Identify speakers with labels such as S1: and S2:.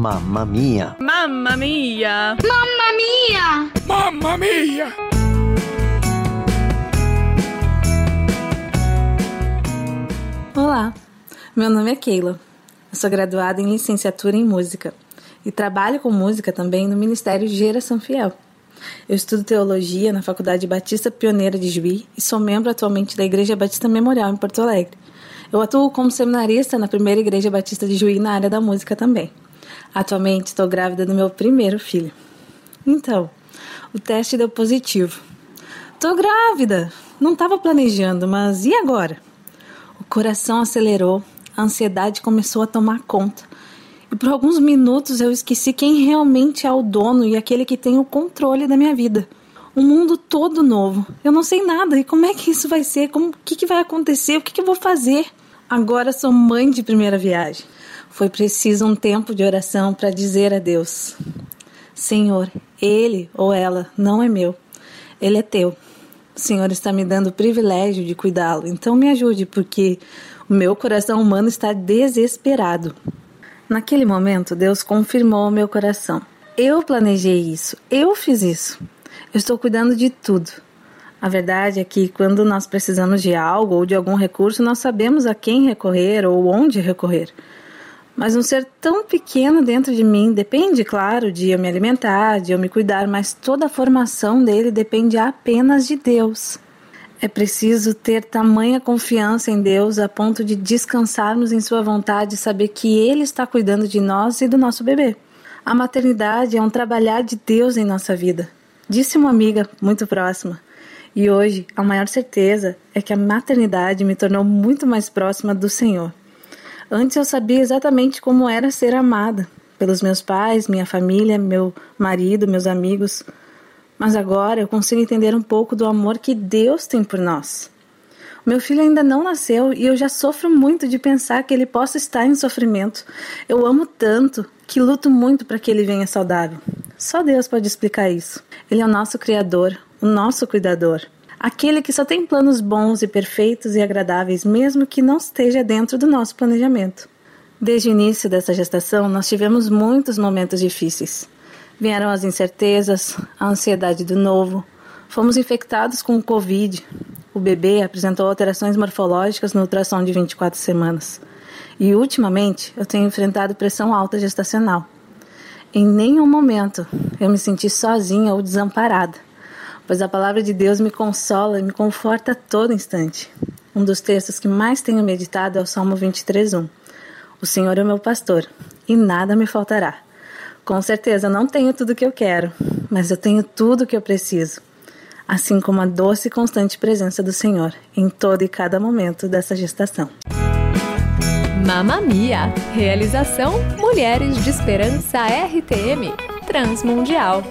S1: Mamma mia!
S2: Mamma mia!
S3: Mamma mia!
S4: Mamma mia!
S5: Olá, meu nome é Keila. Eu sou graduada em licenciatura em música e trabalho com música também no Ministério de Geração Fiel. Eu estudo teologia na Faculdade Batista Pioneira de Juí e sou membro atualmente da Igreja Batista Memorial em Porto Alegre. Eu atuo como seminarista na primeira Igreja Batista de Juí na área da música também. Atualmente estou grávida do meu primeiro filho. Então, o teste deu positivo. Tô grávida! Não estava planejando, mas e agora? O coração acelerou, a ansiedade começou a tomar conta. E por alguns minutos eu esqueci quem realmente é o dono e aquele que tem o controle da minha vida. Um mundo todo novo. Eu não sei nada. E como é que isso vai ser? Como, o que, que vai acontecer? O que, que eu vou fazer? Agora sou mãe de primeira viagem. Foi preciso um tempo de oração para dizer a Deus: Senhor, ele ou ela não é meu, ele é teu. O Senhor está me dando o privilégio de cuidá-lo, então me ajude, porque o meu coração humano está desesperado. Naquele momento, Deus confirmou o meu coração. Eu planejei isso, eu fiz isso. Eu estou cuidando de tudo. A verdade é que quando nós precisamos de algo ou de algum recurso, nós sabemos a quem recorrer ou onde recorrer. Mas um ser tão pequeno dentro de mim depende, claro, de eu me alimentar, de eu me cuidar, mas toda a formação dele depende apenas de Deus. É preciso ter tamanha confiança em Deus a ponto de descansarmos em Sua vontade e saber que Ele está cuidando de nós e do nosso bebê. A maternidade é um trabalhar de Deus em nossa vida, disse uma amiga muito próxima. E hoje, a maior certeza é que a maternidade me tornou muito mais próxima do Senhor. Antes eu sabia exatamente como era ser amada pelos meus pais, minha família, meu marido, meus amigos mas agora eu consigo entender um pouco do amor que Deus tem por nós. Meu filho ainda não nasceu e eu já sofro muito de pensar que ele possa estar em sofrimento. Eu amo tanto que luto muito para que ele venha saudável. Só Deus pode explicar isso. Ele é o nosso Criador, o nosso cuidador. Aquele que só tem planos bons e perfeitos e agradáveis, mesmo que não esteja dentro do nosso planejamento. Desde o início dessa gestação, nós tivemos muitos momentos difíceis. Vieram as incertezas, a ansiedade do novo. Fomos infectados com o Covid. O bebê apresentou alterações morfológicas no ultrassom de 24 semanas. E ultimamente eu tenho enfrentado pressão alta gestacional. Em nenhum momento eu me senti sozinha ou desamparada, pois a palavra de Deus me consola e me conforta a todo instante. Um dos textos que mais tenho meditado é o Salmo 23:1. O Senhor é o meu pastor, e nada me faltará. Com certeza não tenho tudo o que eu quero, mas eu tenho tudo o que eu preciso. Assim como a doce e constante presença do Senhor em todo e cada momento dessa gestação.
S6: Mamma Mia! Realização Mulheres de Esperança RTM Transmundial.